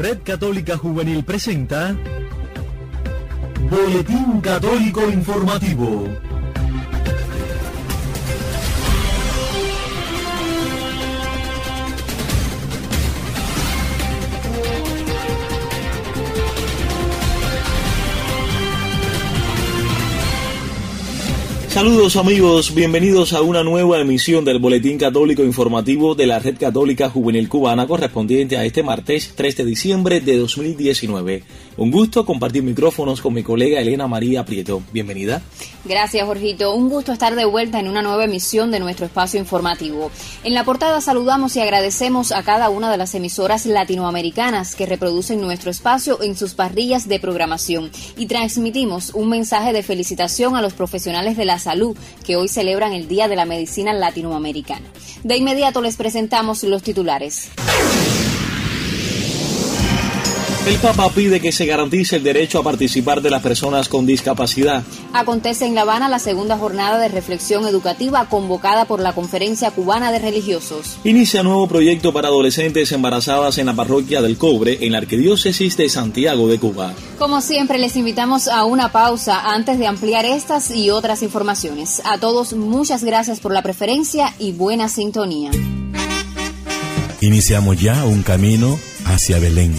Red Católica Juvenil presenta Boletín Católico Informativo. Saludos amigos, bienvenidos a una nueva emisión del Boletín Católico Informativo de la Red Católica Juvenil Cubana correspondiente a este martes 3 de diciembre de 2019. Un gusto compartir micrófonos con mi colega Elena María Prieto. Bienvenida. Gracias Jorgito, un gusto estar de vuelta en una nueva emisión de nuestro espacio informativo. En la portada saludamos y agradecemos a cada una de las emisoras latinoamericanas que reproducen nuestro espacio en sus parrillas de programación y transmitimos un mensaje de felicitación a los profesionales de la salud que hoy celebran el Día de la Medicina Latinoamericana. De inmediato les presentamos los titulares. El Papa pide que se garantice el derecho a participar de las personas con discapacidad. Acontece en La Habana la segunda jornada de reflexión educativa convocada por la Conferencia Cubana de Religiosos. Inicia nuevo proyecto para adolescentes embarazadas en la parroquia del Cobre, en la Arquidiócesis de Santiago de Cuba. Como siempre, les invitamos a una pausa antes de ampliar estas y otras informaciones. A todos, muchas gracias por la preferencia y buena sintonía. Iniciamos ya un camino hacia Belén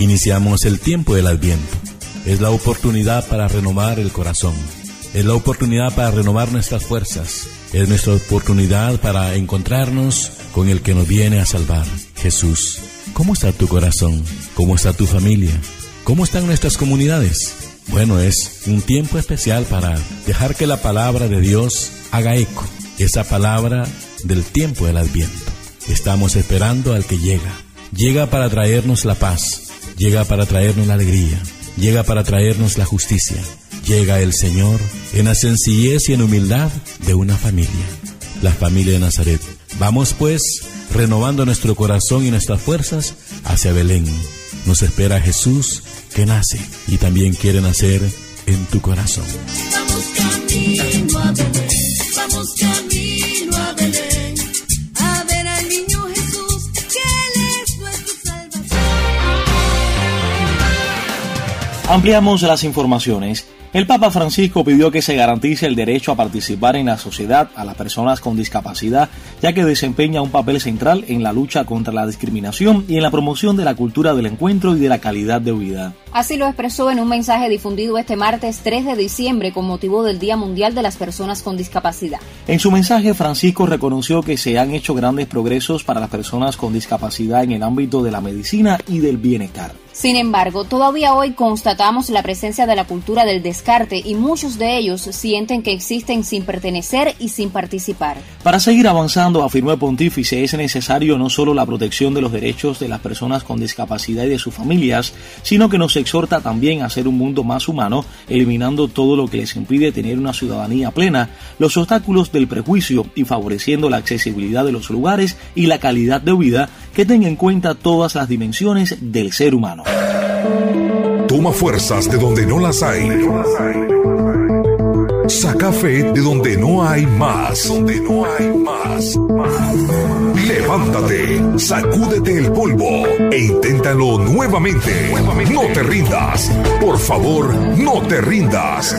Iniciamos el tiempo del Adviento. Es la oportunidad para renovar el corazón. Es la oportunidad para renovar nuestras fuerzas. Es nuestra oportunidad para encontrarnos con el que nos viene a salvar, Jesús. ¿Cómo está tu corazón? ¿Cómo está tu familia? ¿Cómo están nuestras comunidades? Bueno, es un tiempo especial para dejar que la palabra de Dios haga eco, esa palabra del tiempo del Adviento. Estamos esperando al que llega. Llega para traernos la paz, llega para traernos la alegría, llega para traernos la justicia. Llega el Señor en la sencillez y en humildad de una familia, la familia de Nazaret. Vamos pues renovando nuestro corazón y nuestras fuerzas hacia Belén. Nos espera Jesús que nace y también quiere nacer en tu corazón. Ampliamos las informaciones. El Papa Francisco pidió que se garantice el derecho a participar en la sociedad a las personas con discapacidad, ya que desempeña un papel central en la lucha contra la discriminación y en la promoción de la cultura del encuentro y de la calidad de vida. Así lo expresó en un mensaje difundido este martes 3 de diciembre con motivo del Día Mundial de las Personas con Discapacidad. En su mensaje, Francisco reconoció que se han hecho grandes progresos para las personas con discapacidad en el ámbito de la medicina y del bienestar. Sin embargo, todavía hoy constatamos la presencia de la cultura del descarte y muchos de ellos sienten que existen sin pertenecer y sin participar. Para seguir avanzando, afirmó el pontífice, es necesario no solo la protección de los derechos de las personas con discapacidad y de sus familias, sino que nos exhorta también a hacer un mundo más humano, eliminando todo lo que les impide tener una ciudadanía plena, los obstáculos del prejuicio y favoreciendo la accesibilidad de los lugares y la calidad de vida que tenga en cuenta todas las dimensiones del ser humano. Toma fuerzas de donde no las hay. Saca fe de donde no hay más. Donde no hay más. Levántate, sacúdete el polvo e inténtalo nuevamente. No te rindas. Por favor, no te rindas.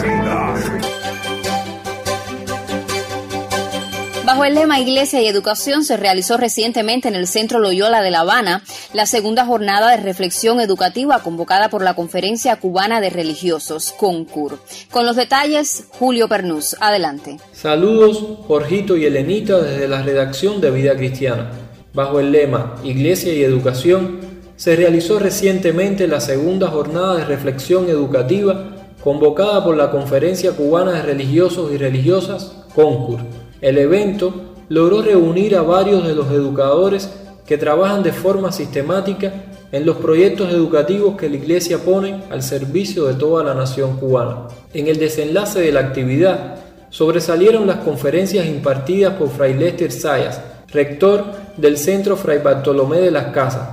Bajo el lema Iglesia y Educación se realizó recientemente en el Centro Loyola de La Habana la segunda jornada de reflexión educativa convocada por la Conferencia Cubana de Religiosos, CONCUR. Con los detalles, Julio Pernús. Adelante. Saludos, Jorgito y Elenita desde la redacción de Vida Cristiana. Bajo el lema Iglesia y Educación se realizó recientemente la segunda jornada de reflexión educativa convocada por la Conferencia Cubana de Religiosos y Religiosas, CONCUR el evento logró reunir a varios de los educadores que trabajan de forma sistemática en los proyectos educativos que la Iglesia pone al servicio de toda la nación cubana. En el desenlace de la actividad sobresalieron las conferencias impartidas por Fray Lester Sayas, rector del Centro Fray Bartolomé de las Casas,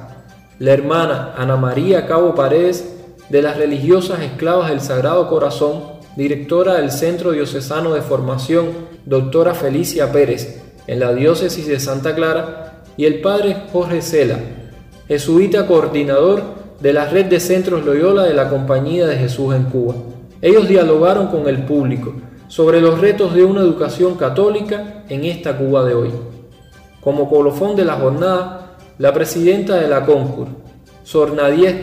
la hermana Ana María Cabo Paredes de las religiosas esclavas del Sagrado Corazón, directora del Centro Diocesano de Formación doctora Felicia Pérez, en la diócesis de Santa Clara, y el padre Jorge Cela, jesuita coordinador de la red de centros Loyola de la Compañía de Jesús en Cuba. Ellos dialogaron con el público sobre los retos de una educación católica en esta Cuba de hoy. Como colofón de la jornada, la presidenta de la CONCUR, Sor Nadies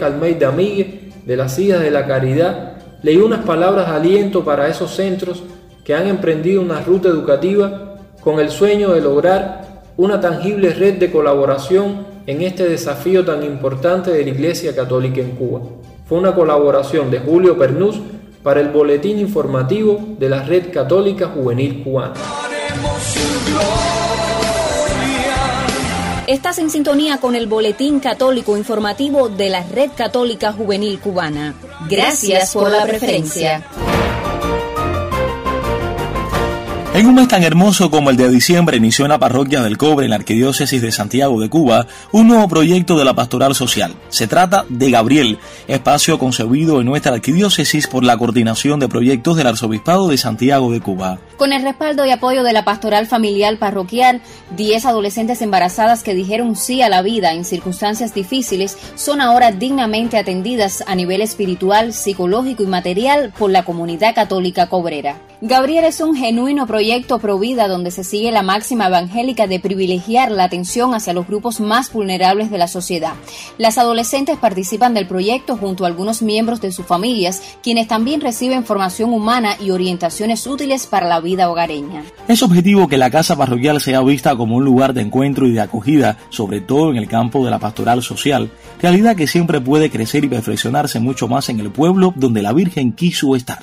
Migue, de las Hijas de la Caridad, leyó unas palabras de aliento para esos centros que han emprendido una ruta educativa con el sueño de lograr una tangible red de colaboración en este desafío tan importante de la Iglesia Católica en Cuba. Fue una colaboración de Julio Pernús para el Boletín Informativo de la Red Católica Juvenil Cubana. Estás en sintonía con el Boletín Católico Informativo de la Red Católica Juvenil Cubana. Gracias por la preferencia. En un mes tan hermoso como el de diciembre inició en la parroquia del Cobre en la Arquidiócesis de Santiago de Cuba un nuevo proyecto de la pastoral social. Se trata de Gabriel, espacio concebido en nuestra arquidiócesis por la coordinación de proyectos del Arzobispado de Santiago de Cuba. Con el respaldo y apoyo de la pastoral familiar parroquial, 10 adolescentes embarazadas que dijeron sí a la vida en circunstancias difíciles son ahora dignamente atendidas a nivel espiritual, psicológico y material por la comunidad católica cobrera. Gabriel es un genuino proyecto pro vida donde se sigue la máxima evangélica de privilegiar la atención hacia los grupos más vulnerables de la sociedad. Las adolescentes participan del proyecto junto a algunos miembros de sus familias, quienes también reciben formación humana y orientaciones útiles para la vida hogareña. Es objetivo que la casa parroquial sea vista como un lugar de encuentro y de acogida, sobre todo en el campo de la pastoral social, realidad que siempre puede crecer y perfeccionarse mucho más en el pueblo donde la Virgen quiso estar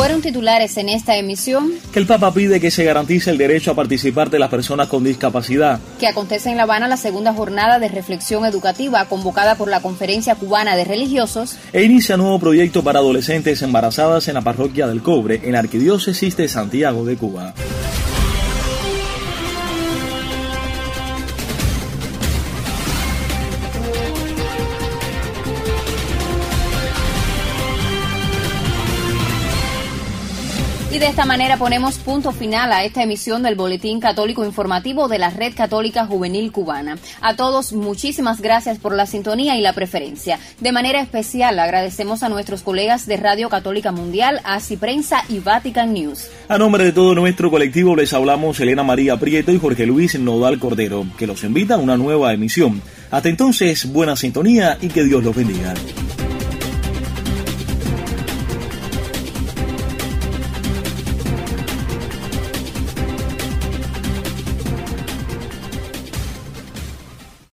fueron titulares en esta emisión. Que el Papa pide que se garantice el derecho a participar de las personas con discapacidad. Que acontece en La Habana la segunda jornada de reflexión educativa convocada por la Conferencia Cubana de Religiosos. E inicia nuevo proyecto para adolescentes embarazadas en la parroquia del Cobre, en la Arquidiócesis de Santiago de Cuba. De esta manera ponemos punto final a esta emisión del Boletín Católico Informativo de la Red Católica Juvenil Cubana. A todos, muchísimas gracias por la sintonía y la preferencia. De manera especial, agradecemos a nuestros colegas de Radio Católica Mundial, ASI Prensa y Vatican News. A nombre de todo nuestro colectivo les hablamos Elena María Prieto y Jorge Luis Nodal Cordero, que los invita a una nueva emisión. Hasta entonces, buena sintonía y que Dios los bendiga.